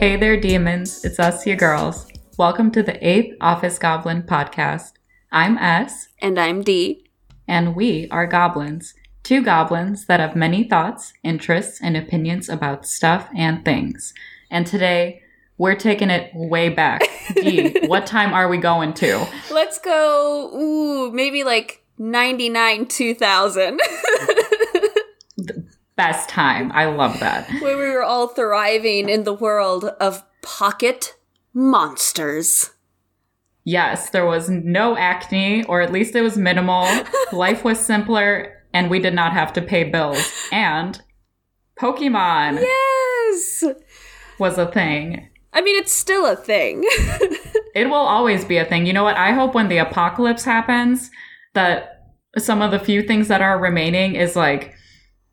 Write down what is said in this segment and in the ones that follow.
Hey there, demons. It's us, your girls. Welcome to the 8th Office Goblin podcast. I'm S, And I'm D. and we are goblins. Two goblins that have many thoughts, interests, and opinions about stuff and things. And today, we're taking it way back. D, what time are we going to? Let's go, ooh, maybe like 99 2000, Best time. I love that. where we were all thriving in the world of pocket monsters. Yes, there was no acne, or at least it was minimal. Life was simpler, and we did not have to pay bills. And Pokemon Yes! was a thing. I mean, it's still a thing. It will always be a thing. You know what? I hope when the apocalypse happens that some of the few things that are remaining is like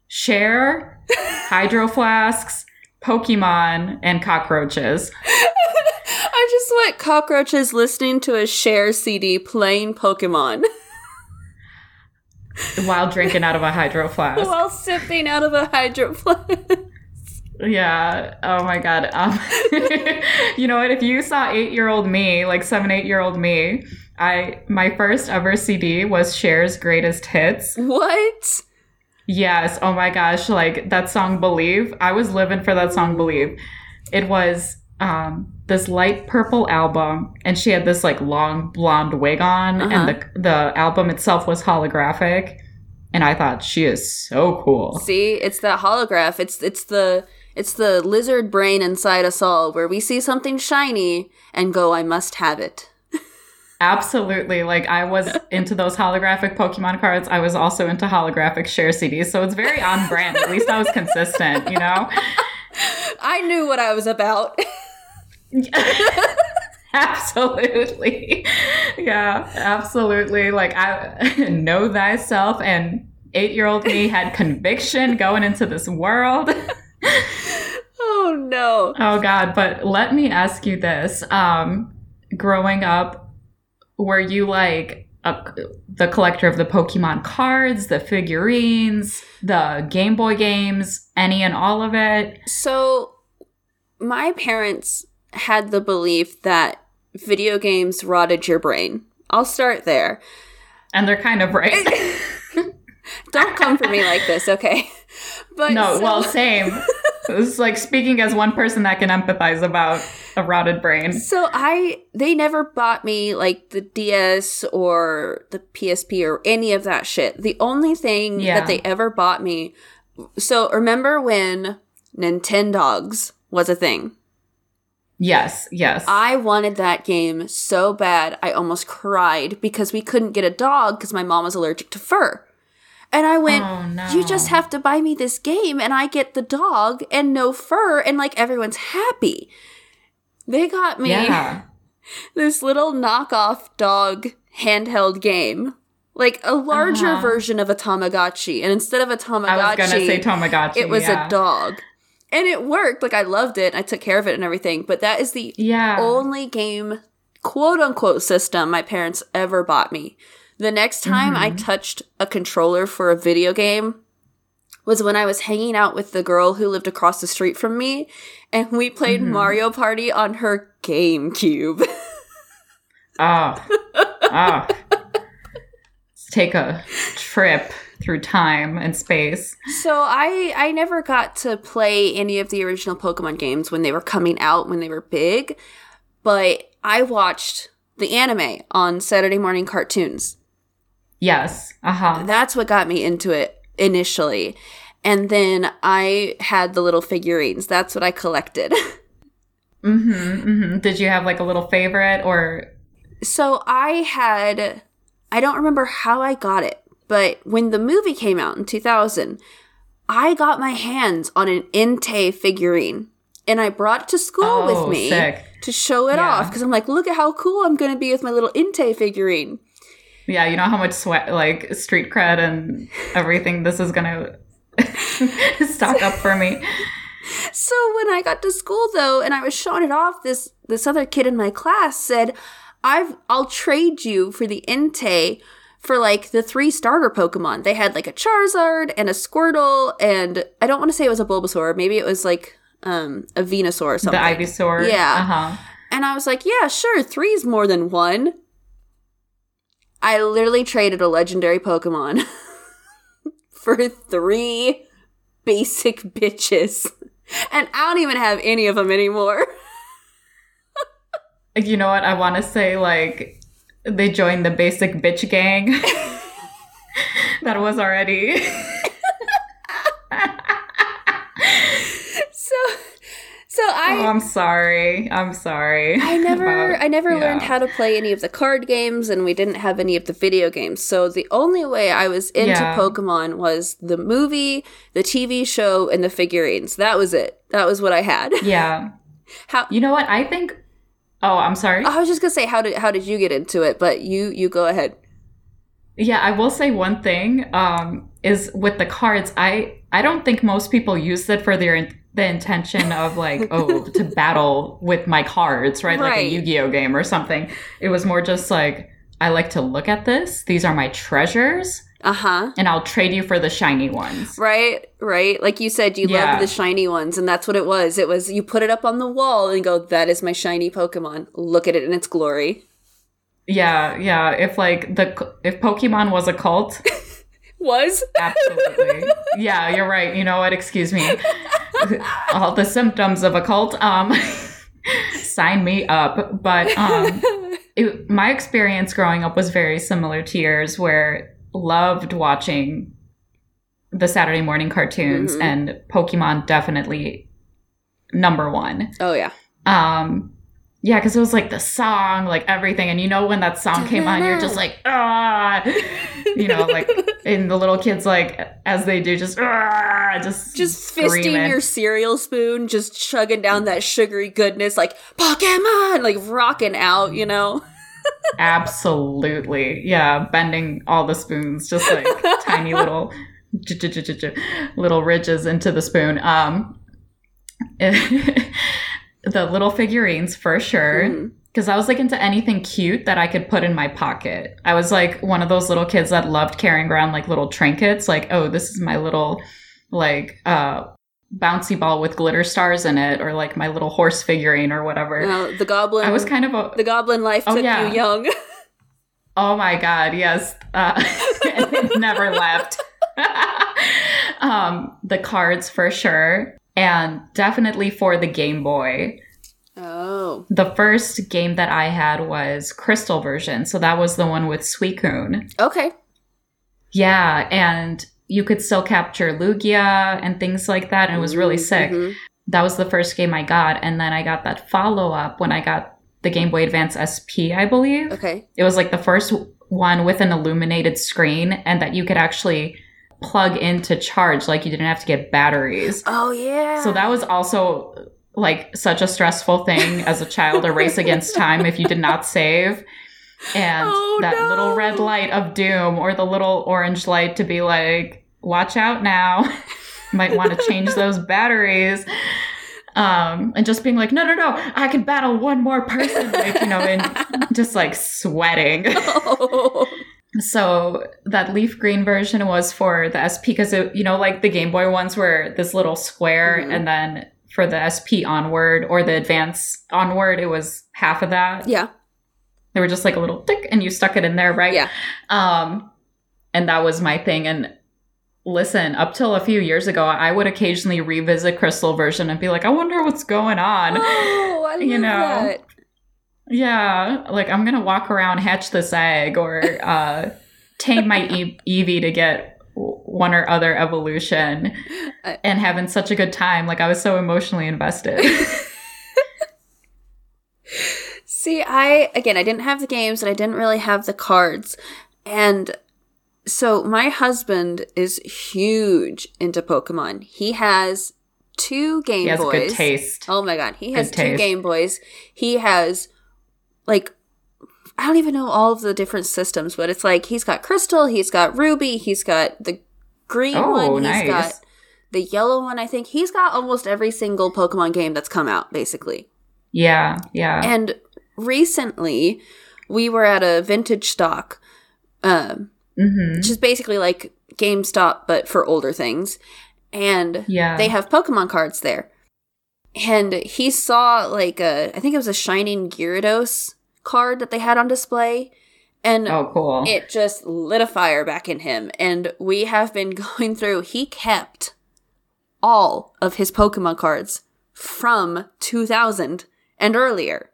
Cher, hydro flasks, Pokemon, and cockroaches. I just want cockroaches listening to a Cher CD playing Pokemon While drinking out of a hydro flask. while sipping out of a hydro flask. Yeah. Oh my god. Um, you know what? If you saw eight-year-old me, like seven, eight-year-old me, I my first ever CD was Cher's Greatest Hits. What? Yes. Oh my gosh. Like that song "Believe." I was living for that song "Believe." It was um, this light purple album, and she had this like long blonde wig on, Uh-huh. and the the album itself was holographic. And I thought she is so cool. See, it's that holograph. It's it's the it's the lizard brain inside us all where we see something shiny and go, I must have it. Absolutely. Like I was into those holographic Pokemon cards. I was also into holographic Cher CDs. So it's very on brand. At least I was consistent, you know? I knew what I was about. absolutely. Yeah, absolutely. Like I know thyself and eight year old me had conviction going into this world. oh no. Oh God, but let me ask you this. Um, growing up, were you like a, the collector of the Pokemon cards, the figurines, the Game Boy games, any and all of it? So my parents had the belief that video games rotted your brain. I'll start there. And they're kind of right. Don't come for me like this, okay? But no, so- well, same. It's like speaking as one person that can empathize about a rotted brain. So I they never bought me like the DS or the PSP or any of that shit. The only thing Yeah. that they ever bought me So remember when Nintendogs was a thing? Yes, yes. I wanted that game so bad I almost cried because we couldn't get a dog because my mom was allergic to fur. And I went, Oh, no. You just have to buy me this game and I get the dog and no fur and like everyone's happy. They got me yeah. this little knockoff dog handheld game. Like a larger Uh-huh. version of a Tamagotchi. And instead of a Tamagotchi, I was gonna say Tamagotchi. it was yeah. a dog. And it worked. Like I loved it. I took care of it and everything. But that is the Yeah. only game, quote unquote, system my parents ever bought me. The next time I Mm-hmm. touched a controller for a video game was when I was hanging out with the girl who lived across the street from me, and we played Mm-hmm. Mario Party on her GameCube. Oh. Oh. Let's take a trip through time and space. so I I never got to play any of the original Pokemon games when they were coming out when they were big, but I watched the anime on Saturday morning cartoons. Yes. Uh huh. That's what got me into it initially. And then I had the little figurines. That's what I collected. Mm-hmm, mm-hmm. Did you have like a little favorite or? so I had, I don't remember how I got it, but when the movie came out in 2000, I got my hands on an Entei figurine and I brought it to school Oh, with me sick. to show it Yeah. off because I'm like, look at how cool I'm going to be with my little Entei figurine. Yeah, you know how much sweat, like street cred and everything. This is gonna stock up for me. So when I got to school though, and I was showing it off, this this other kid in my class said, "I've I'll trade you for the Entei for like the three starter Pokemon. They had like a Charizard and a Squirtle, and I don't want to say it was a Bulbasaur. Maybe it was like um a Venusaur or The something. Ivysaur. Yeah. Uh-huh. And I was like, yeah, sure, three's more than one. I literally traded a legendary Pokemon for three basic bitches. And I don't even have any of them anymore. You know what? I want to say, like, they joined the basic bitch gang. that was already. So so I oh, I'm sorry. I'm sorry. I never about- I never yeah. learned how to play any of the card games and we didn't have any of the video games. So the only way I was into Yeah. Pokemon was the movie, the TV show and the figurines. That was it. That was what I had. Yeah. How You know what? I think. Oh, I'm sorry. I was just going to say how did how did you get into it, but you you go ahead. Yeah, I will say one thing um, is with the cards. I I don't think most people use it for their the intention of like oh to battle with my cards, right? Like a Yu-Gi-Oh game or something. It was more just like I like to look at this. These are my treasures, Uh-huh. and I'll trade you for the shiny ones. Right, right. Like you said, you Yeah. loved the shiny ones, and that's what it was. It was you put it up on the wall and go, "That is my shiny Pokemon. Look at it in its glory." Yeah, yeah. If like the if Pokemon was a cult, Was Absolutely. yeah, you're right. You know what? Excuse me. All the symptoms of a cult. Um, sign me up. But um, it, my experience growing up was very similar to yours, where loved watching the Saturday morning cartoons, Mhm. and Pokemon definitely number one. oh yeah. Um, yeah, because it was like the song, like everything, and you know when that song came on, you're just like ah, you know, like and the little kids like as they do, just ah, just just fisting your cereal spoon, just chugging down that sugary goodness, like Pokemon, like rocking out, you know. Absolutely, yeah, bending all the spoons, just like tiny little little ridges into the spoon. Um, the little figurines for sure. Because I was like into anything cute that I could put in my pocket. I was like one of those little kids that loved carrying around like little trinkets, like, oh, this is my little like uh bouncy ball with glitter stars in it, or like my little horse figurine or whatever. Now, the goblin. I was kind of a the goblin life Oh, took yeah. you young. oh my god, yes, uh, it never left. um, the cards for sure, and definitely for the Game Boy. oh, The first game that I had was Crystal version, so that was the one with Suicune. okay. Yeah, and you could still capture Lugia and things like that, and it was really sick. Mhm. That was the first game I got, and then I got that follow up when I got the Game Boy Advance SP, I believe. Okay. It was like the first one with an illuminated screen, and that you could actually plug in to charge, like you didn't have to get batteries. Oh yeah. So that was also like such a stressful thing as a child, a race against time if you did not save. And Oh, that no. little red light of doom or the little orange light to be like, watch out now. Might want to change those batteries. Um, and just being like, no, no, no, I can battle one more person, like, you know, and just like sweating. Oh. So that leaf green version was for the SP because it, you know, like the Game Boy ones were this little square, Mhm. and then for the SP onward or the Advance onward, it was half of that. yeah. They were just like a little tick, and you stuck it in there, right? Yeah. Um, and that was my thing. And listen, up till a few years ago, I would occasionally revisit Crystal version and be like, I wonder what's going on. Oh, I love You know, that. Yeah, like I'm gonna walk around, hatch this egg, or uh, tame my e- Eevee to get one or other evolution, and having such a good time. Like I was so emotionally invested. See, I again, I didn't have the games and I didn't really have the cards. And so my husband is huge into Pokemon. He has two Game he has Boys. good taste. Oh my god, he has Good two taste. Game Boys. He has like I don't even know all of the different systems, but it's like he's got Crystal, he's got Ruby, he's got the green Oh, one, nice. he's got the yellow one, I think. He's got almost every single Pokemon game that's come out, basically. Yeah, yeah. And recently, we were at a vintage stock, um, hmm which is basically like GameStop but for older things, and Yeah. they have Pokemon cards there. and he saw like a I think it was a shining Gyarados card that they had on display and Oh, cool. it just lit a fire back in him and we have been going through he kept all of his Pokemon cards from 2000 and earlier.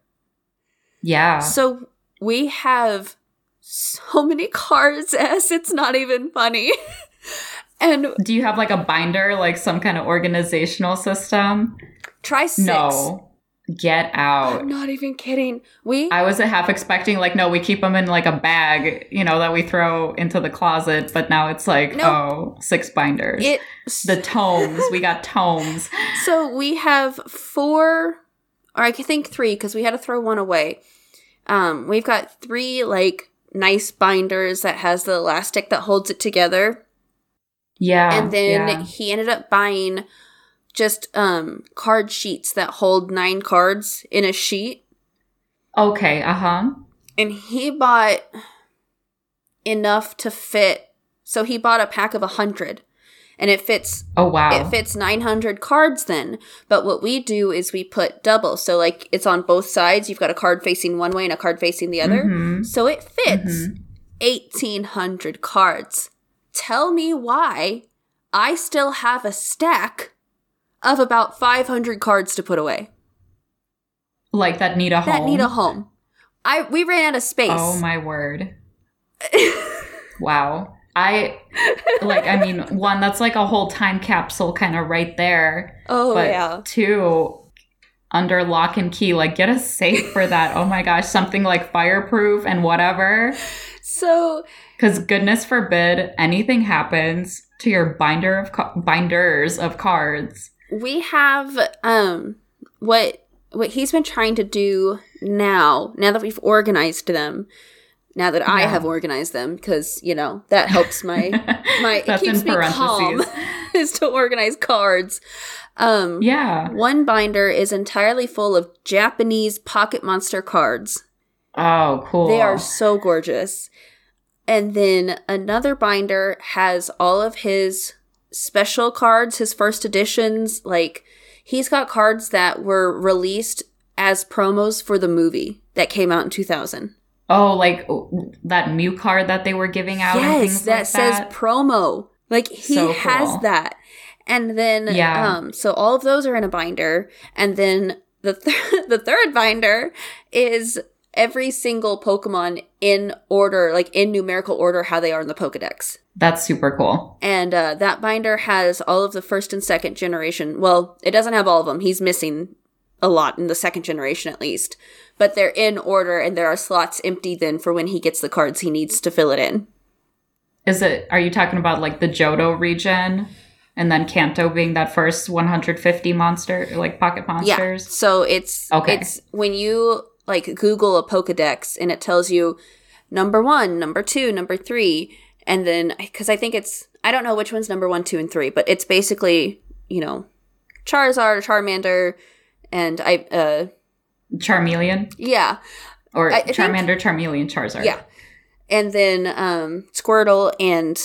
yeah. So we have so many cards as it's not even funny. and Do you have like a binder, like some kind of organizational system? try six. No. Get out. I'm not even kidding. We I was half expecting like no, we keep them in like a bag, you know, that we throw into the closet, but now it's like Nope. oh, six binders. it the tomes, we got tomes. so we have four or I think three because we had to throw one away. Um we've got three like nice binders that has the elastic that holds it together. Yeah. and then yeah. he ended up buying just um card sheets that hold nine cards in a sheet Okay, uh-huh. and he bought enough to fit so he bought a pack of a hundred and it fits Oh wow. it fits 900 cards then but what we do is we put double so like it's on both sides you've got a card facing one way and a card facing the other Mhm. so it fits Mhm. 1800 cards tell me why i still have a stack of about 500 cards to put away Like that need a home. that need a home i we ran out of space Oh my word. wow. I like I mean, one that's like a whole time capsule kind of right there. oh but yeah two under lock and key like get a safe for that oh my gosh something like fireproof and whatever so because goodness forbid anything happens to your binder of ca- binders of cards we have um what what he's been trying to do now now that we've organized them now that i Yeah. have organized them because you know that helps my my it keeps me calm is to organize cards. Um yeah. one binder is entirely full of japanese pocket monster cards. Oh cool. They are so gorgeous. And then another binder has all of his special cards his first editions like he's got cards that were released as promos for the movie that came out in 2000 oh like that mew card that they were giving out yes that like says that? promo. Like he So has that. And then Yeah. um so all of those are in a binder. And then the th- the third binder is every single pokemon in order like in numerical order how they are in the pokédex that's super cool. And uh, that binder has all of the first and second generation well it doesn't have all of them. He's missing a lot in the second generation at least. But they're in order and there are slots empty then for when he gets the cards he needs to fill it in. Is it are you talking about like the johto region and then kanto being that first 150 monster like pocket monsters? Yeah. So it's Okay. it's when you like Google a Pokedex and it tells you number one, number two, number three, and then because I think it's I don't know which one's number one, two, and three, but it's basically you know Charizard, Charmander, and I uh charmeleon yeah or I- I think- charmander charmeleon charizard yeah, and then um Squirtle and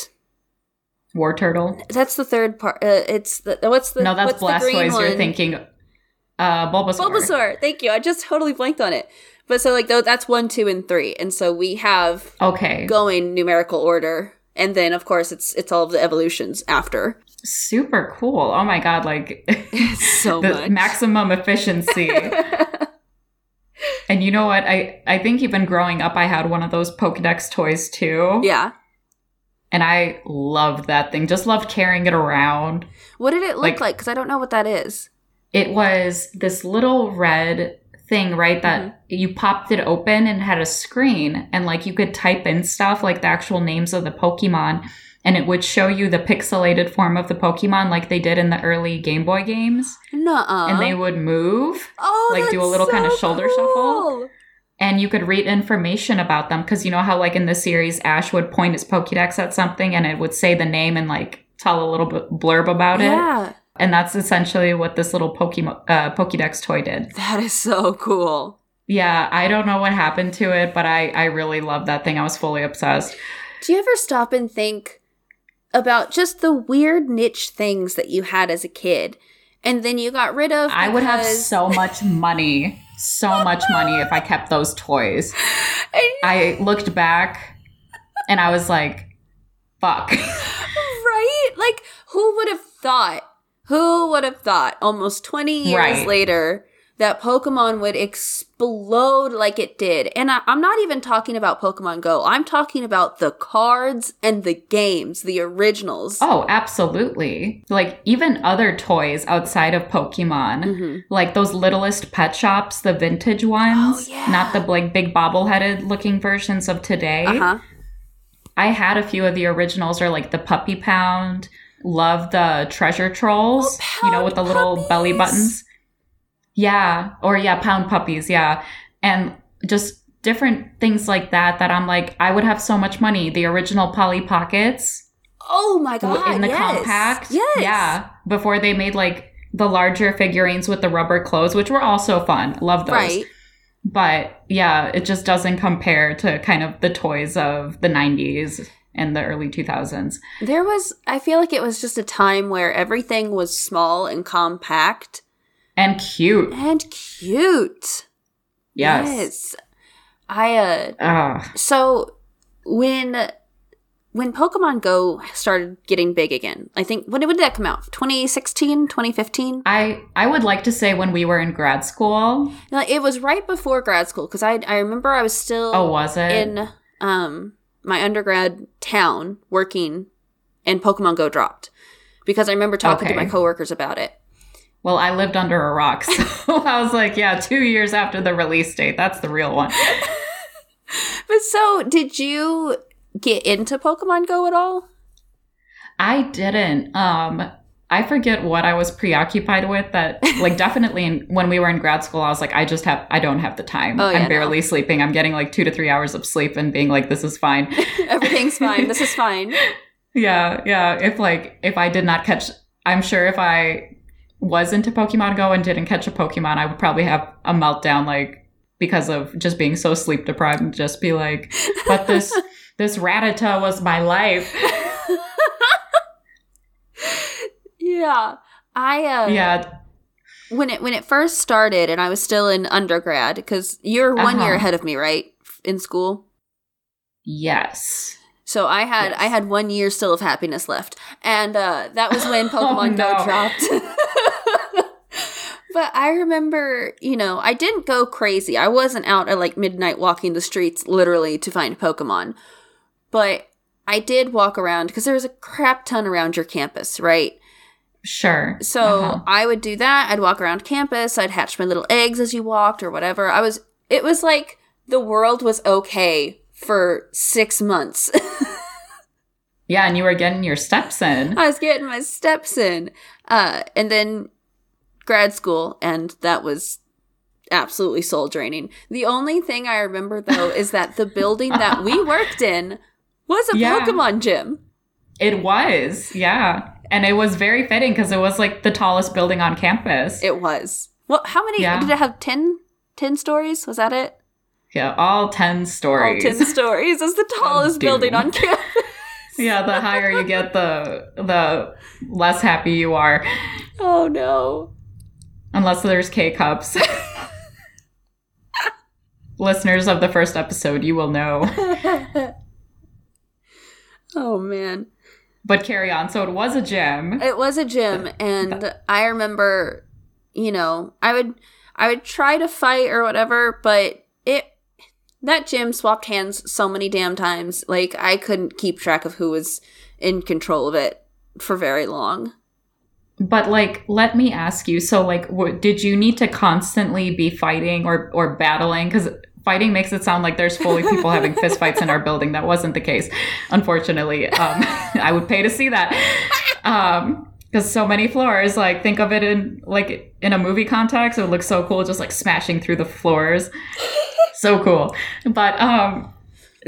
Wartortle that's the third part. Uh, it's the what's the no that's what's the green blastoise you're thinking uh bulbasaur Bulbasaur. Thank you. I just totally blanked on it. But so like though that's one, two, and three, and so we have okay going numerical order, and then of course it's it's all of the evolutions after. super cool oh my god like So the much. maximum efficiency and you know what i i think even growing up i had one of those pokedex toys too yeah. and i loved that thing just loved carrying it around What did it look Like- like? Because I don't know what that is. it was this little red thing right that Mm-hmm. you popped it open and had a screen and like you could type in stuff like the actual names of the pokemon and it would show you the pixelated form of the pokemon like they did in the early game boy games Nuh-uh. and they would move oh, like, do a little so shoulder shuffle. and you could read information about them because you know how like in the series ash would point his pokédex at something and it would say the name and like tell a little bit blurb about it Yeah, and that's essentially what this little Pokemon uh, pokédex toy did that is so cool. yeah i don't know what happened to it but i i really love that thing i was fully obsessed Do you ever stop and think about just the weird niche things that you had as a kid? and then you got rid of. I would have so much money, so much money if I kept those toys. I looked back and I was like, fuck. right? Like, who would have thought? Who would have thought almost 20 years Right. later that Pokemon would explode like it did? And I, I'm not even talking about Pokemon Go. I'm talking about the cards and the games, the originals. Oh, absolutely. Like even other toys outside of Pokemon, Mhm. like those littlest pet shops, the vintage ones, Oh, yeah. not the like big bobbleheaded looking versions of today. Uh-huh. I had a few of the originals or like the puppy pound. Love the treasure trolls, Oh, you know, with the pound little belly buttons. Yeah. Or yeah, pound puppies. Yeah. And just different things like that that I'm like, I would have so much money. The original Polly Pockets Oh my god. in the yes. compact. Yes. Yeah. Before they made like the larger figurines with the rubber clothes, which were also fun. Love those. Right. But yeah, it just doesn't compare to kind of the toys of the 90s and the early 2000s. There was, I feel like it was just a time where everything was small and compact And cute. and cute. Yes. yes. I, uh, so when, when Pokemon Go started getting big again, I think, when, when did that come out? 2016, 2015? I I would like to say when we were in grad school. No, it was right before grad school because I, I remember I was still Oh, was it? in, um, my undergrad town working and Pokemon Go dropped because I remember talking to my coworkers about it. well, I lived under a rock, so I was like, yeah, two years after the release date. That's the real one. But so, did you get into Pokemon Go at all? I didn't. Um, I forget what I was preoccupied with. That like definitely in, when we were in grad school, I was like, I just have, I don't have the time. Oh, yeah, I'm barely sleeping. I'm getting like two to three hours of sleep and being like, this is fine. Everything's fine. This is fine. yeah, yeah. If like if I did not catch, I'm sure if I was into Pokemon Go and didn't catch a Pokemon, I would probably have a meltdown like because of just being so sleep deprived and just be like, but this this Rattata was my life. Yeah. I uh Yeah, when it when it first started and I was still in undergrad cuz you're one year Uh-huh. ahead of me, right? In school. yes. So I had Yes. I had 1 year still of happiness left. And uh that was when Pokemon Go no. dropped. But I remember, you know, I didn't go crazy. I wasn't out at like midnight walking the streets literally to find Pokemon. But I did walk around because there was a crap ton around your campus, right? Sure. So Uh-huh. I would do that. I'd walk around campus. I'd hatch my little eggs as you walked or whatever. I was, it was like the world was okay for six months. Yeah, and you were getting your steps in. I was getting my steps in. Uh, and then grad school, and that was absolutely soul draining. The only thing I remember though is that the building that we worked in was a Yeah. Pokemon gym. It was, yeah. And it was very fitting because it was like the tallest building on campus. It was. Well, how many Yeah. did it have? 10, 10 stories? Was that it? yeah, all 10 stories. All 10 stories. is the tallest building on campus. yeah, the higher you get, the the less happy you are. Oh no. Unless there's K cups. Listeners of the first episode, you will know. oh man. But carry on. So it was a gym. It was a gym and I remember, you know, I would I would try to fight or whatever, but it that gym swapped hands so many damn times. Like I couldn't keep track of who was in control of it for very long. But like, let me ask you. So, like, w- did you need to constantly be fighting or or battling? Because fighting makes it sound like there's fully people having fistfights in our building. That wasn't the case, unfortunately. Um, I would pay to see that. Um, because so many floors, like, think of it in like in a movie context. It would look so cool, just like smashing through the floors. so cool. But um,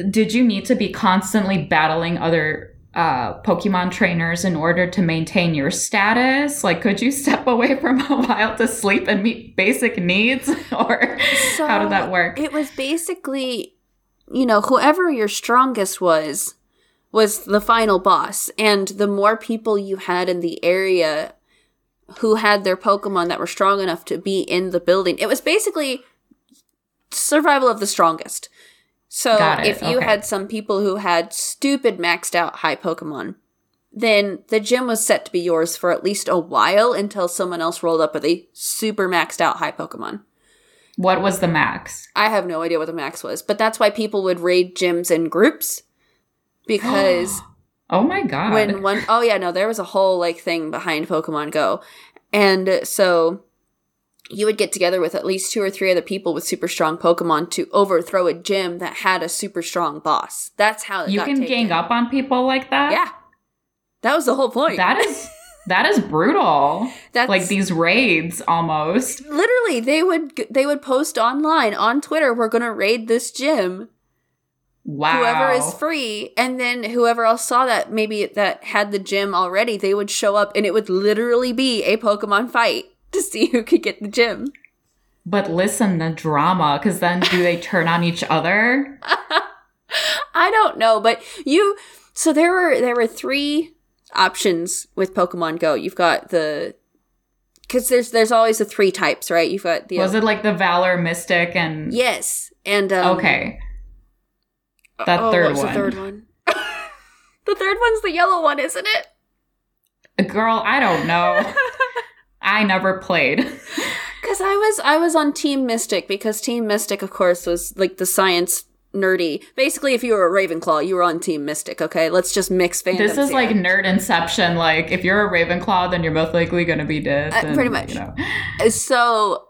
did you need to be constantly battling other uh, Pokemon trainers in order to maintain your status? Like, could you step away from a while to sleep and meet basic needs? or how did that work? It was basically, you know, whoever your strongest was was the final boss, and the more people you had in the area who had their Pokemon that were strong enough to be in the building. It was basically survival of the strongest. So if you okay. had some people who had stupid maxed out high Pokemon, then the gym was set to be yours for at least a while until someone else rolled up with a super maxed out high Pokemon. What was the max? I have no idea what the max was, but that's why people would raid gyms in groups because Oh my god. when one oh yeah no there was a whole like thing behind pokemon go and so you would get together with at least two or three other people with super strong pokemon to overthrow a gym that had a super strong boss that's how it you can taken. gang up on people like that? yeah that was the whole point That is that is brutal. that's like these raids almost. literally they would they would post online on twitter we're gonna raid this gym Wow. whoever is free and then whoever else saw that maybe that had the gym already they would show up and it would literally be a pokemon fight to see who could get the gym But listen, the drama, because then do they turn on each other? i don't know but you so there were there were three options with pokemon go you've got the because there's there's always the three types right you've got the Was it like the Valor Mystic and yes and um, Okay. That oh, third one. the third one the third one's the yellow one isn't it Girl, I don't know. I never played. Because I was I was on Team Mystic because Team Mystic, of course, was like the science nerdy. Basically, if you were a Ravenclaw, you were on Team Mystic. Okay, let's just mix fandoms. This is here. like nerd inception. Like, if you're a Ravenclaw, then you're most likely going to be dead. Uh, and, pretty much. You know. so.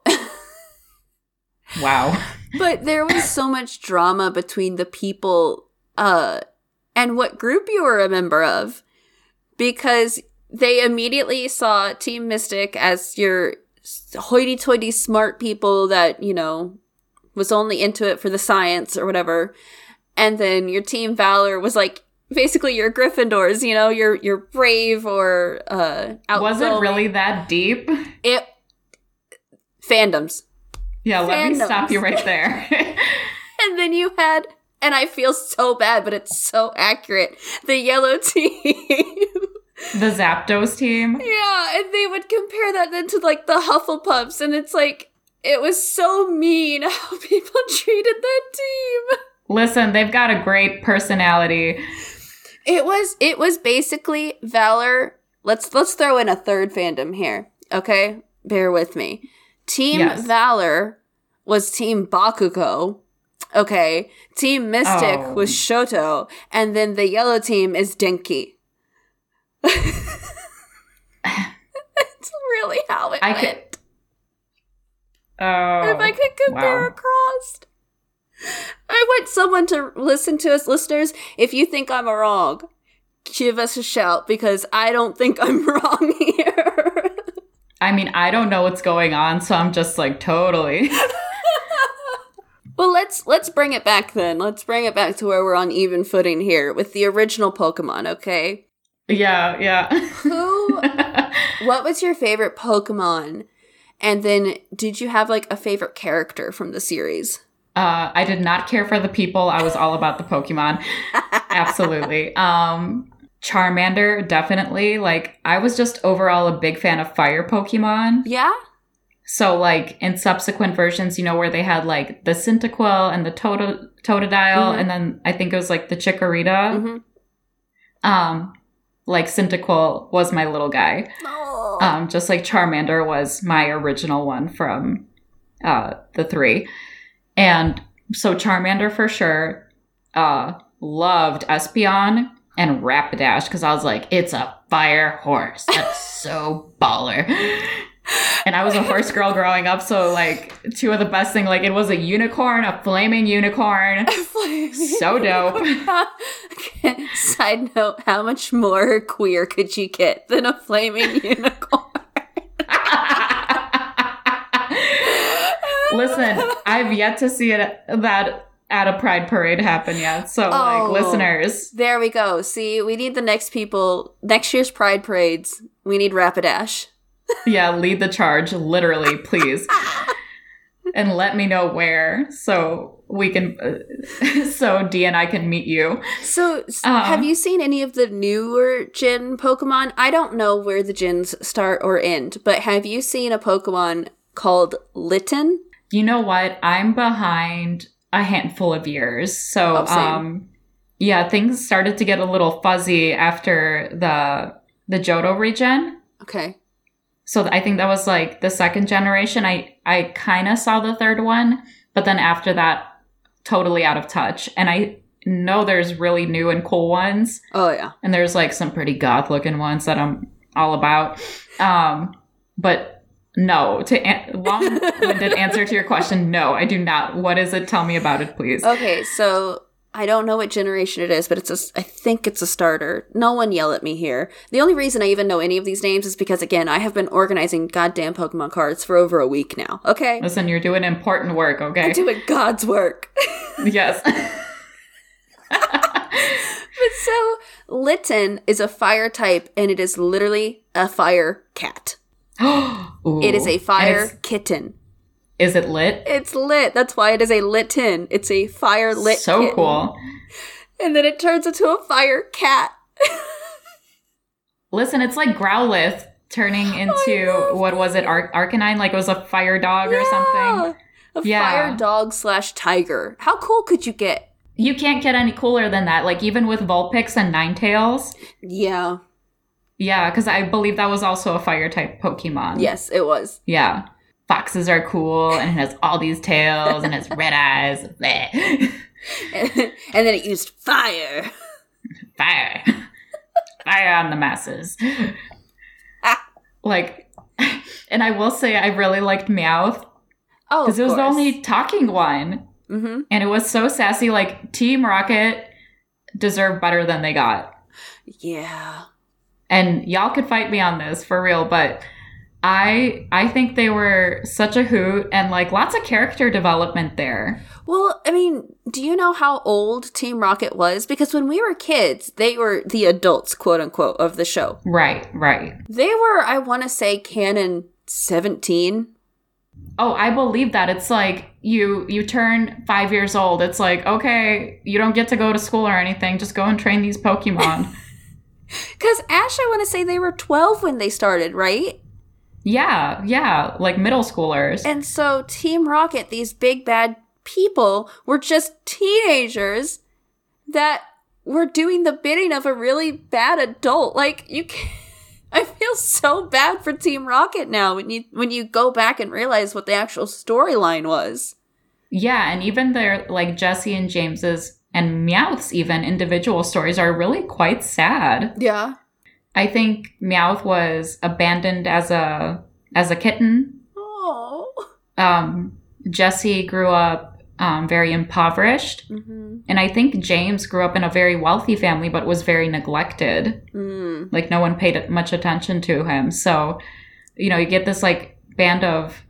Wow. but there was so much drama between the people uh and what group you were a member of because they immediately saw team mystic as your hoity-toity smart people that you know was only into it for the science or whatever and then your team valor was like basically your gryffindors you know you're you're brave or uh Was it really that deep? it fandoms Yeah, let me stop you right there. And then you had, and I feel so bad, but it's so accurate, the yellow team. The Zapdos team. yeah, and they would compare that then to like the Hufflepuffs, and it's like, it was so mean how people treated that team. Listen, they've got a great personality. It was, it was basically Valor. Let's, let's throw in a third fandom here, okay? Bear with me. Team Yes. Valor was Team Bakugo. Okay. Team Mystic Oh. was Shoto. And then the yellow team is Denki. It's really how it I went. could. Oh. if I oh, could compare wow. across. I want someone to listen to us, listeners. If you think I'm wrong, give us a shout because I don't think I'm wrong here. I mean, I don't know what's going on, so I'm just like totally. Well, let's let's bring it back then. Let's bring it back to where we're on even footing here with the original Pokemon, okay? Yeah, yeah. Who what was your favorite Pokemon? And then did you have like a favorite character from the series? Uh, I did not care for the people. I was all about the Pokemon. Absolutely. Um, Charmander, definitely. Like, I was just overall a big fan of fire Pokemon. Yeah? So, like, in subsequent versions, you know, where they had like the Cyndaquil and the Toto- Totodile, Mhm. and then I think it was like the Chikorita. Mm-hmm. Um, like, Cyndaquil was my little guy. Oh. um, just like Charmander was my original one from uh, the three. And so Charmander for sure. Uh, loved Espeon and Rapidash because I was like, it's a fire horse. That's so baller. And I was a horse girl growing up, so like two of the best thing, like it was a unicorn, a flaming unicorn. So dope. Side note, how much more queer could you get than a flaming unicorn? Listen, I've yet to see it that at a pride parade happen yet. So Oh. like listeners, There we go. See, we need the next people, next year's pride parades. We need Rapidash. Yeah, lead the charge, literally, please. and let me know where. So we can, uh, so D and I can meet you. So, Uh. have you seen any of the newer Gen Pokemon? I don't know where the Gens start or end, but have you seen a Pokemon called Litten? You know what? I'm behind a handful of years. So, Oh, um, yeah, things started to get a little fuzzy after the the Johto region. Okay. So I think that was like the second generation. I I kind of saw the third one, but then after that, totally out of touch. And I know there's really new and cool ones, Oh, yeah. and there's like some pretty goth looking ones that I'm all about. Um, but no, to an- long-winded answer to your question, no, I do not. What is it? Tell me about it, please. Okay, so I don't know what generation it is, but it's a, I think it's a starter. No one yell at me here. The only reason I even know any of these names is because, again, I have been organizing goddamn Pokemon cards for over a week now. Okay? Listen, you're doing important work, okay? I'm doing God's work. yes. But so, Litten is a fire type, and it is literally a fire cat. It is a fire kitten. Is it lit? It's lit. That's why it is a lit tin. It's a fire lit so kitten. cool. And then it turns into a fire cat. Listen, it's like Growlithe turning into love what was it, Ar- Arcanine? Like it was a fire dog or something. A Yeah. fire dog slash tiger. How cool could you get? You can't get any cooler than that. Like even with Vulpix and Ninetales. Yeah. Yeah, because I believe that was also a fire type Pokemon. Yes, it was. Yeah. Foxes are cool and it has all these tails and it's red eyes. Bleh. and then it used fire. Fire. Fire on the masses. like, and I will say I really liked Meowth Oh, because it was the only talking one. hmm And it was so sassy. Like, Team Rocket deserved better than they got. Yeah. And y'all could fight me on this for real, but I I think they were such a hoot and like lots of character development there. Well, I mean, do you know how old Team Rocket was? Because when we were kids, they were the adults, quote unquote, of the show. Right, right. They were, I want to say, canon 17. Oh, I believe that. It's like you you turn 5 years old. It's like, okay, you don't get to go to school or anything. Just go and train these Pokemon. Because Ash, I want to say they were 12 when they started, right? Yeah, yeah, like middle schoolers. And so Team Rocket, these big bad people, were just teenagers that were doing the bidding of a really bad adult. Like you can I feel so bad for Team Rocket now when you when you go back and realize what the actual storyline was. Yeah, and even their like Jessie and James's and Meowth's even individual stories are really quite sad. Yeah. I think Meowth was abandoned as a as a kitten. Oh. Um, Jessie grew up um, very impoverished, Mm-hmm. and I think James grew up in a very wealthy family, but was very neglected. Mm. Like no one paid much attention to him. So, you know, you get this like band of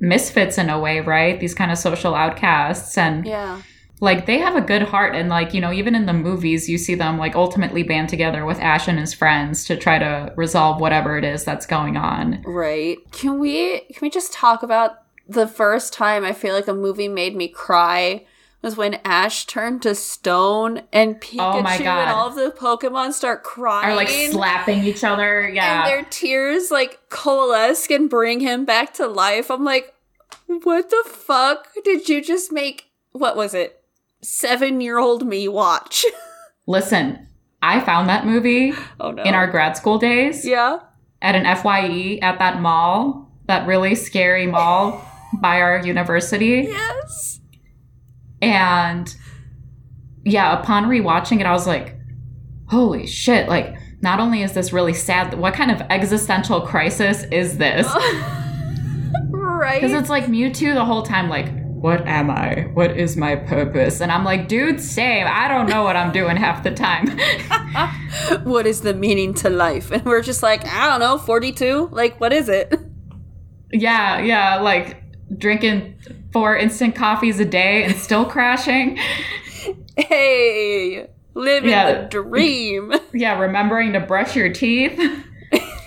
misfits in a way, right? These kind of social outcasts, and Yeah. Like they have a good heart and like you know even in the movies you see them like ultimately band together with ash and his friends to try to resolve whatever it is that's going on Right. Can we can we just talk about the first time I feel like a movie made me cry was when Ash turned to stone and Pikachu Oh my God. and all of the Pokemon start crying. are like slapping each other Yeah. And their tears like coalesce and bring him back to life. I'm like, what the fuck did you just make? What was it? Seven year old me watch. listen i found that movie oh no. in our grad school days yeah. at an fye at that mall that really scary mall by our university Yes. And yeah, upon rewatching it, I was like, holy shit. Like, not only is this really sad, what kind of existential crisis is this? right. Because it's like Mewtwo the whole time, like, what am I? What is my purpose? And I'm like, dude, same. I don't know what I'm doing half the time. what is the meaning to life? And we're just like, I don't know, 42? Like, what is it? yeah, yeah, like drinking four instant coffees a day and still crashing. Hey, living Yeah. the dream. Yeah, remembering to brush your teeth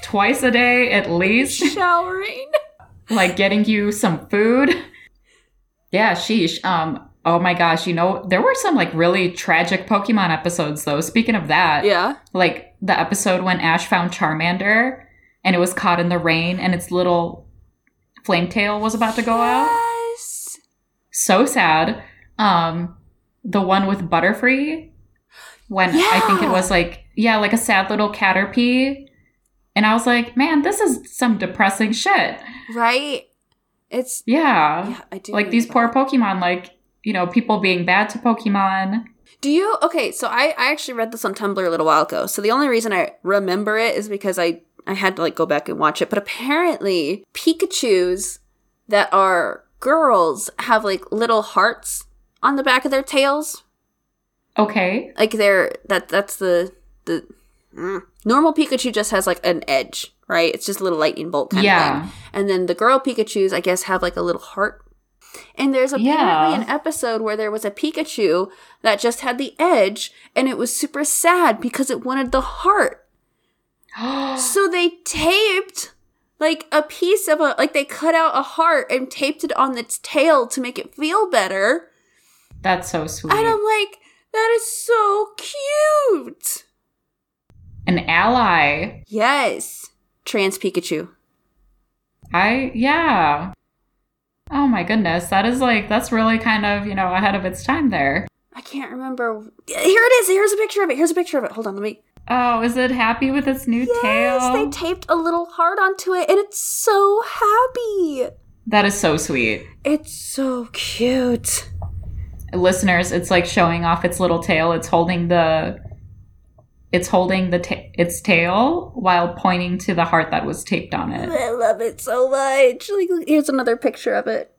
twice a day at least. Showering. like getting you some food. Yeah, sheesh. Um, Oh my gosh, you know, there were some like really tragic Pokemon episodes though. Speaking of that, Yeah. like the episode when Ash found Charmander and it was caught in the rain and its little flame tail was about to go out. Yes. So sad. Um the one with Butterfree when I think it was like yeah, like a sad little Caterpie. And I was like, man, this is some depressing shit. Right? It's Yeah. yeah, I do. like these poor. Pokemon, like, you know, people being bad to Pokemon. Do you okay, so I, I actually read this on Tumblr a little while ago. So the only reason I remember it is because I I had to like go back and watch it. But apparently Pikachus that are girls have like little hearts on the back of their tails. Okay. Like they're that that's the the mm. normal Pikachu just has like an edge, right? It's just a little lightning bolt kind of Yeah. thing. And then the girl Pikachus, I guess, have like a little heart. And there's apparently Yeah. an episode where there was a Pikachu that just had the edge, and it was super sad because it wanted the heart. So they taped like a piece of a like they cut out a heart and taped it on its tail to make it feel better. That's so sweet. And I'm like, that is so cute. An ally. Yes. Trans Pikachu. I, yeah. Oh my goodness. That is like, that's really kind of, you know, ahead of its time there. I can't remember. Here it is. Here's a picture of it. Here's a picture of it. Hold on, let me. Oh, is it happy with its new Yes, tail? Yes, they taped a little heart onto it, and it's so happy. that is so sweet. It's so cute. Listeners, it's like showing off its little tail. It's holding the, it's holding the ta- its tail while pointing to the heart that was taped on it. I love it so much. Like, here's another picture of it.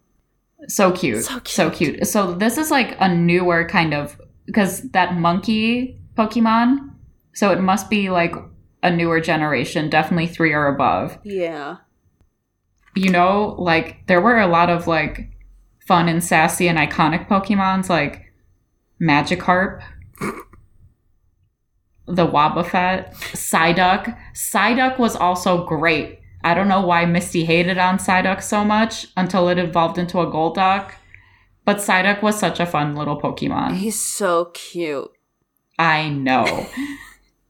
So cute. So So cute. cute. So this is like a newer kind of because that monkey Pokemon. So it must be like a newer generation, definitely 3 or above. Yeah. You know, like there were a lot of like fun and sassy and iconic Pokemons like Magikarp, the Wobbuffet, Psyduck. Psyduck was also great. I don't know why Misty hated on Psyduck so much until it evolved into a Golduck. But Psyduck was such a fun little Pokemon. He's so cute. I know.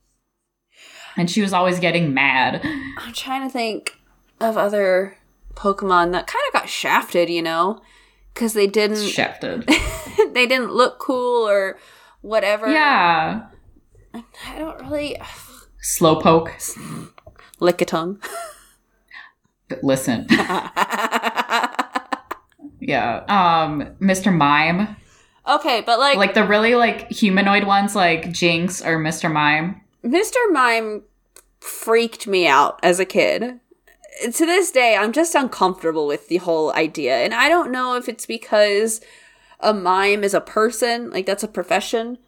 and she was always getting mad. I'm trying to think of other Pokemon that kind of got shafted, you know? Because they didn't. Shafted. they didn't look cool or whatever. Yeah. I don't really. Slowpoke. Lickitung. Listen. Yeah. Um, Mr. Mime. okay, but like, Like the really like humanoid ones like Jynx or Mr. Mime. Mr. Mime freaked me out as a kid. To this day, I'm just uncomfortable with the whole idea. And I don't know if it's because a mime is a person, like that's a profession.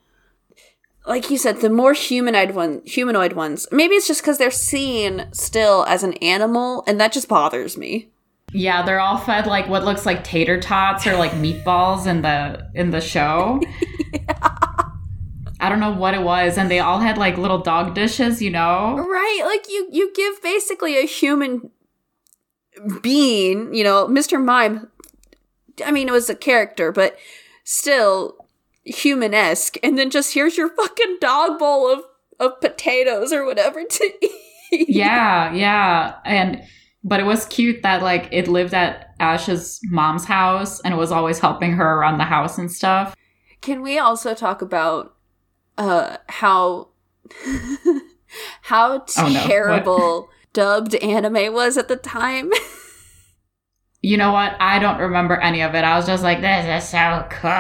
Like you said, the more humanoid one humanoid ones, maybe it's just because they're seen still as an animal, and that just bothers me. Yeah, they're all fed like what looks like tater tots or like meatballs in the in the show. I don't know what it was, and they all had like little dog dishes, you know? Right, like you you give basically a human being, you know, Mr. Mime. I mean, it was a character, but still human-esque. And then just here's your fucking dog bowl of of potatoes or whatever to eat. Yeah, yeah. And but it was cute that like it lived at Ash's mom's house and it was always helping her around the house and stuff. Can we also talk about uh how how Oh, no. Terrible dubbed anime was at the time? You know what? I don't remember any of it. I was just like, this is so cool.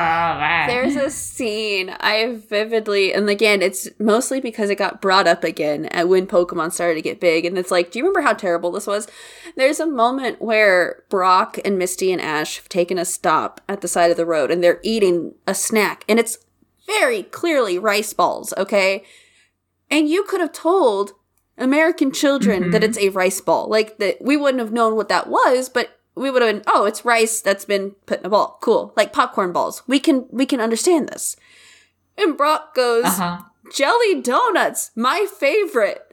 There's a scene I vividly, and again, it's mostly because it got brought up again at when Pokemon started to get big. And it's like, do you remember how terrible this was? There's a moment where Brock and Misty and Ash have taken a stop at the side of the road and they're eating a snack, and it's very clearly rice balls, okay? And you could have told American children that Mhm. it's a rice ball. Like, that we wouldn't have known what that was, but we would have been, oh, it's rice that's been put in a ball. Cool. Like popcorn balls. We can we can understand this. And Brock goes, uh-huh. jelly donuts, my favorite.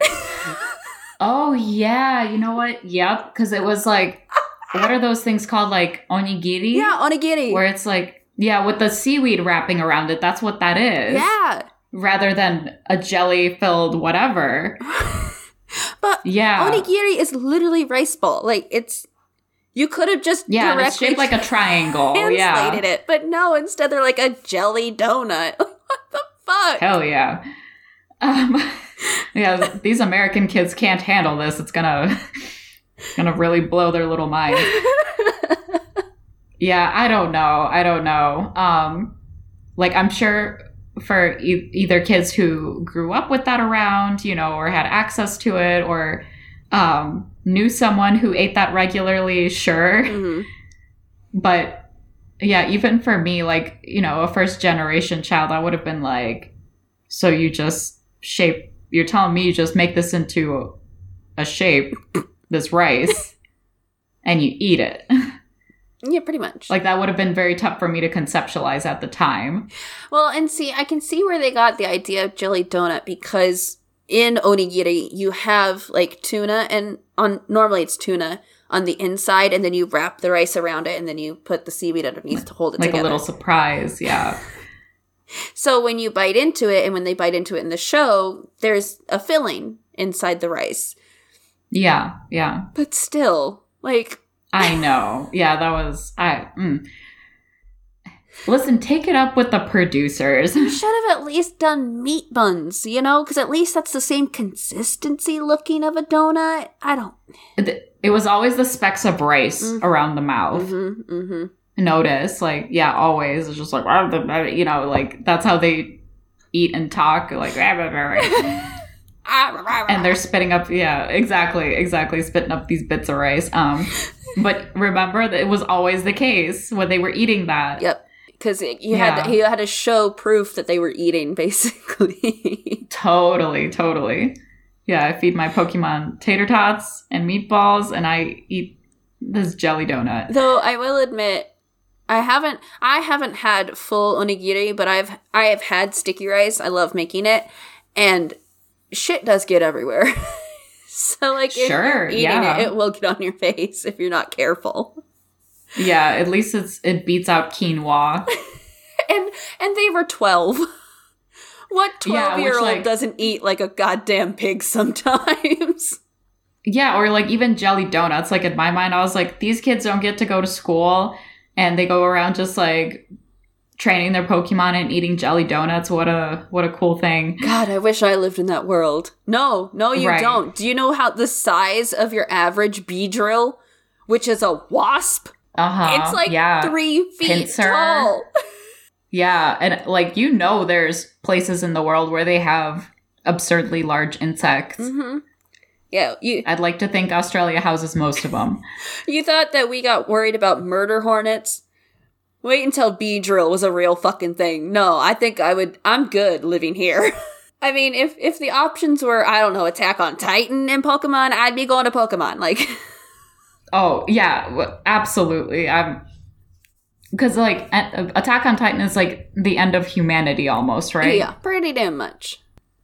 Oh yeah, you know what? Yep, because it was like, what are those things called? Like onigiri, yeah, onigiri. where it's like Yeah, with the seaweed wrapping around it. That's what that is. Yeah. Rather than a jelly filled whatever. But Yeah. onigiri is literally rice ball. Like it's you could have just yeah, it's directly shaped like a triangle. Yeah. translated it, but no, instead they're like a jelly donut. what the fuck? Hell yeah. Um, yeah, these American kids can't handle this. It's gonna gonna really blow their little mind. Yeah, I don't know. I don't know. Um, like I'm sure for e- either kids who grew up with that around, you know, or had access to it, or um, knew someone who ate that regularly, sure. Mhm. But yeah, even for me, like, you know, a first generation child, I would have been like, so you just shape, you're telling me you just make this into a shape, this rice, and you eat it. Yeah, pretty much. Like, that would have been very tough for me to conceptualize at the time. Well, and see, I can see where they got the idea of jelly donut because in onigiri you have like tuna and on normally it's tuna on the inside and then you wrap the rice around it and then you put the seaweed underneath to hold it Like together. a little surprise. Yeah. So when you bite into it and when they bite into it in the show, there's a filling inside the rice. Yeah. Yeah. But still, like I know. Yeah, that was I. Mm. Listen, take it up with the producers. you should have at least done meat buns, you know, because at least that's the same consistency looking of a donut. I don't. It was always the specks of rice Mm. around the mouth. Mm-hmm, mm-hmm. Notice, like, yeah, always. It's just like, you know, like that's how they eat and talk. Like, and they're spitting up. Yeah, exactly, exactly, spitting up these bits of rice. Um, but remember that it was always the case when they were eating that. Yep. Because you Yeah. had you had to show proof that they were eating, basically. Totally, totally. Yeah, I feed my Pokemon tater tots and meatballs, and I eat this jelly donut. Though I will admit, I haven't I haven't had full onigiri, but I've I have had sticky rice. I love making it, and shit does get everywhere. so like, if Sure, you're eating yeah. it, it will get on your face if you're not careful. Yeah, at least it's it beats out quinoa. And and they were twelve. What twelve which, year old like- doesn't eat like a goddamn pig sometimes? Yeah, or like even jelly donuts. Like in my mind, I was like, these kids don't get to go to school and they go around just like training their Pokemon and eating jelly donuts. What a what a cool thing. God, I wish I lived in that world. No, no, you Right. don't. Do you know how the size of your average Beedrill, which is a wasp, Uh huh. it's like yeah. three feet Pincer. tall. Yeah, and like you know, there's places in the world where they have absurdly large insects. Mm-hmm. Yeah, you I'd like to think Australia houses most of them. you thought that we got worried about murder hornets? Wait until Beedrill was a real fucking thing. No, I think I would. I'm good living here. I mean, if if the options were, I don't know, Attack on Titan and Pokemon, I'd be going to Pokemon. Like, Oh yeah, absolutely. I'm because like Attack on Titan is like the end of humanity almost, right? yeah, pretty damn much.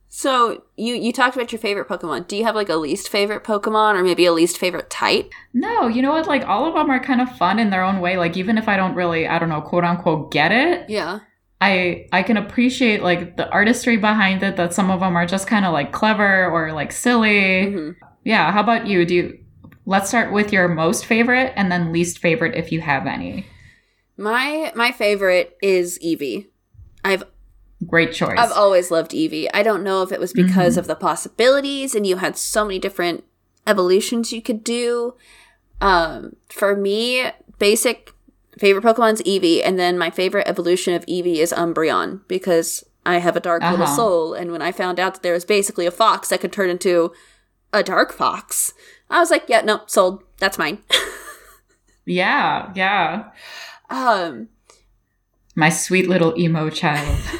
So you you talked about your favorite Pokemon. Do you have like a least favorite Pokemon or maybe a least favorite type? No, you know what? Like all of them are kind of fun in their own way. Like even if I don't really, I don't know, quote unquote, get it, Yeah. I I can appreciate like the artistry behind it. That some of them are just kind of like clever or like silly. hmm Yeah. How about you? Do you? Let's start with your most favorite and then least favorite if you have any. My my favorite is Eevee. I've Great choice. I've always loved Eevee. I don't know if it was because Mhm. of the possibilities and you had so many different evolutions you could do. Um, for me, basic favorite Pokemon's Eevee, and then my favorite evolution of Eevee is Umbreon because I have a dark little Uh-huh. soul, and when I found out that there was basically a fox that could turn into a dark fox, I was like, yeah, no, sold. That's mine. yeah. Yeah. um, My sweet little emo child.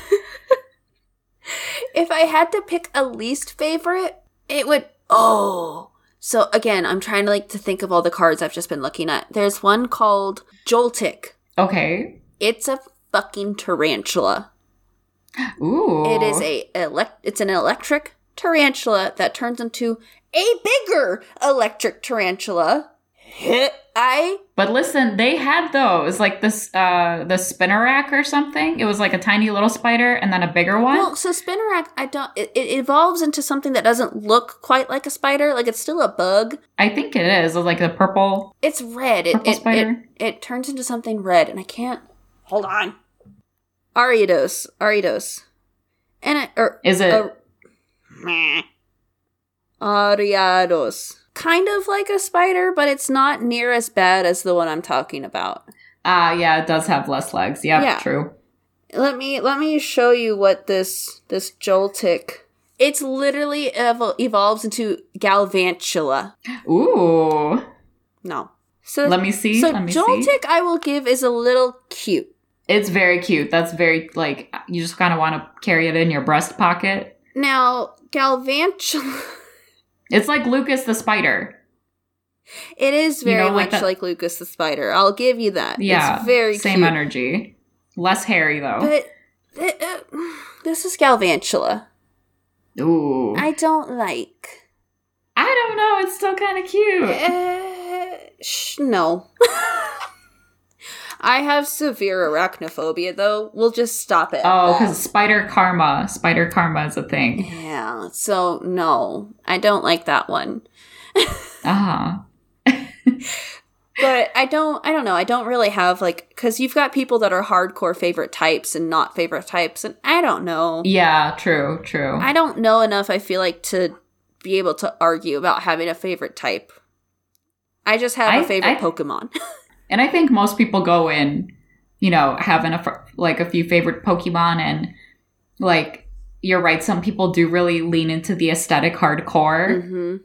If I had to pick a least favorite, it would oh. So again, I'm trying to like to think of all the cards I've just been looking at. There's one called Joltik. Okay. It's a fucking tarantula. Ooh. It is a elect it's an electric tarantula that turns into a bigger electric tarantula. I But listen, they had those like this uh the Spinarak or something. It was like a tiny little spider and then a bigger one. well, so Spinarak, I don't. It, it evolves into something that doesn't look quite like a spider. Like it's still a bug. I think it is. Like the purple. It's red. It Purple it, spider? it it turns into something red, and I can't. Hold on. Ariados, Ariados, and it, or Is it uh, meh. Ariados. Kind of like a spider, but it's not near as bad as the one I'm talking about. Ah, yeah, it does have less legs. Yeah, Yeah. true. Let me let me show you what this this Joltik. It's literally evol- evolves into Galvantula. Ooh. No. So Let me see. So Let me see. I will give is a little cute. It's very cute. That's very like you just kind of want to carry it in your breast pocket. Now Galvantula, It's like Lucas the spider. it is You very know, like much that- like Lucas the spider. I'll give you that. Yeah, it's very same cute. energy. Less hairy though. But th- uh, this is Galvantula. Ooh. I don't like. I don't know. It's still kind of cute. Uh, sh- no. I have severe arachnophobia, though. We'll just stop it. Oh, because spider karma. Spider karma is a thing. yeah. So no, I don't like that one. Uh huh. But I don't. I don't know. I don't really have like because you've got people that are hardcore favorite types and not favorite types, and I don't know. Yeah, true, true. I don't know enough. I feel like to be able to argue about having a favorite type. I just have a I- favorite I- Pokemon. and I think most people go in, you know, having a like a few favorite Pokemon, and like you're right. Some people do really lean into the aesthetic hardcore, hmm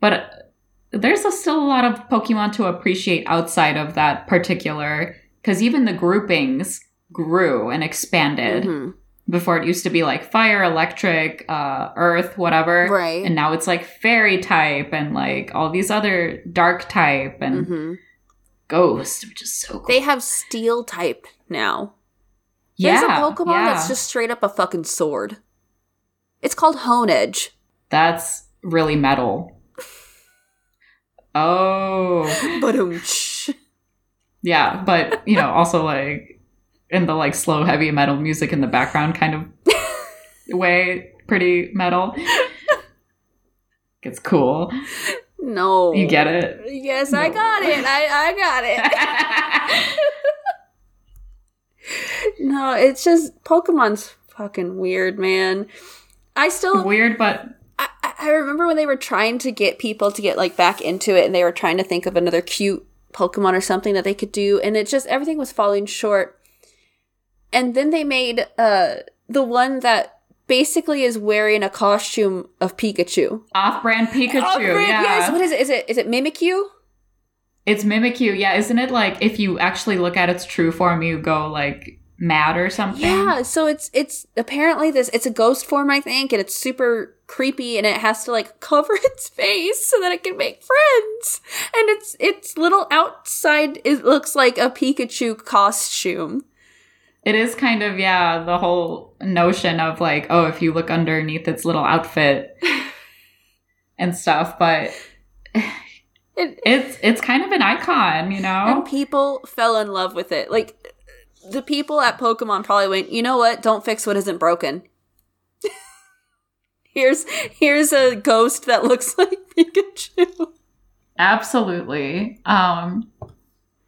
but there's a, still a lot of Pokemon to appreciate outside of that particular. Because even the groupings grew and expanded. hmm before it used to be like fire, electric, uh, earth, whatever. Right. And now it's like fairy type and like all these other dark type and hmm ghost, which is so cool. They have steel type now. There's yeah, a Pokemon yeah. that's just straight up a fucking sword. It's called Honedge. That's really metal. Oh. But Yeah, but you know, also like in the like slow heavy metal music in the background kind of way, pretty metal. It's cool. No. You get it? Yes, I got it. I, I got it. no, it's just Pokemon's fucking weird, man. I still Weird, but I, I- I remember when they were trying to get people to get like back into it and they were trying to think of another cute Pokemon or something that they could do and it just everything was falling short. And then they made uh the one that basically is wearing a costume of Pikachu. off-brand Pikachu. Off-brand- yeah. Yes, what is it? Is it is it Mimikyu? It's Mimikyu, yeah. Isn't it like if you actually look at its true form, you go like mad or something? Yeah, so it's it's apparently this it's a ghost form I think and it's super creepy and it has to like cover its face so that it can make friends. And it's it's little outside it looks like a Pikachu costume. It is kind of, yeah, the whole notion of like, oh, if you look underneath its little outfit and stuff, but And, it's it's kind of an icon, you know? and people fell in love with it. Like the people at Pokemon probably went, "You know what? Don't fix what isn't broken." here's here's a ghost that looks like Pikachu. Absolutely. Um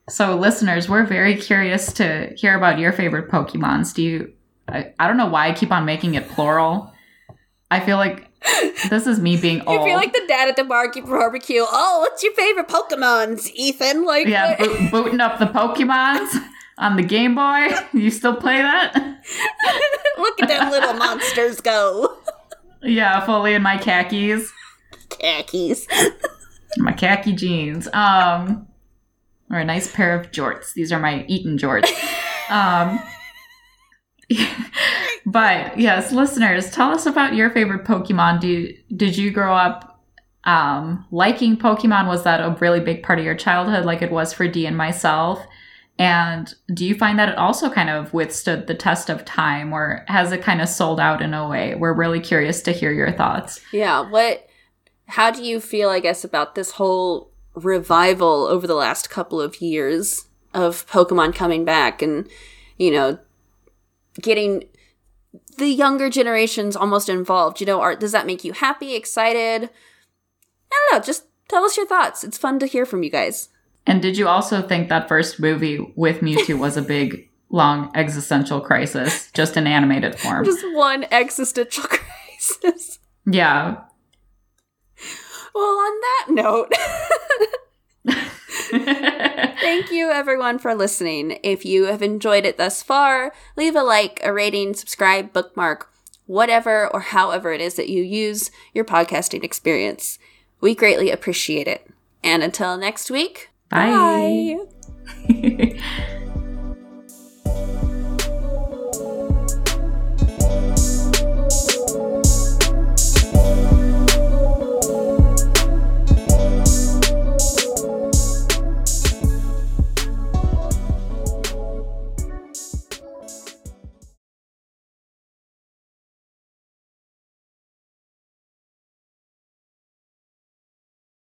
so listeners, we're very curious to hear about your favorite Pokemons. Do you I, I don't know why I keep on making it plural. I feel like this is me being old. You feel like the dad at the bar- barbecue. Oh, what's your favorite Pokemons, Ethan? Like, yeah, bo- booting up the Pokemons on the Game Boy. You still play that? look at them little monsters go. Yeah, fully in my khakis, Khakis. my khaki jeans. Um, or a nice pair of jorts. These are my Eton jorts. Um, but yes, listeners, tell us about your favorite Pokemon. Do you, did you grow up um, liking Pokemon? Was that a really big part of your childhood, like it was for D and myself? And do you find that it also kind of withstood the test of time, or has it kind of sold out in a way? We're really curious to hear your thoughts. Yeah, what how do you feel I guess about this whole revival over the last couple of years of Pokemon coming back and, you know, getting the younger generations almost involved. You know, art does that make you happy, excited? I don't know, just tell us your thoughts. It's fun to hear from you guys. And did you also think that first movie with Mewtwo was a big, long existential crisis, just in animated form? Just one existential crisis. Yeah. Well, on that note, thank you everyone for listening. If you have enjoyed it thus far, leave a like, a rating, subscribe, bookmark, whatever or however it is that you use your podcasting experience. We greatly appreciate it. And until next week, Bye. bye.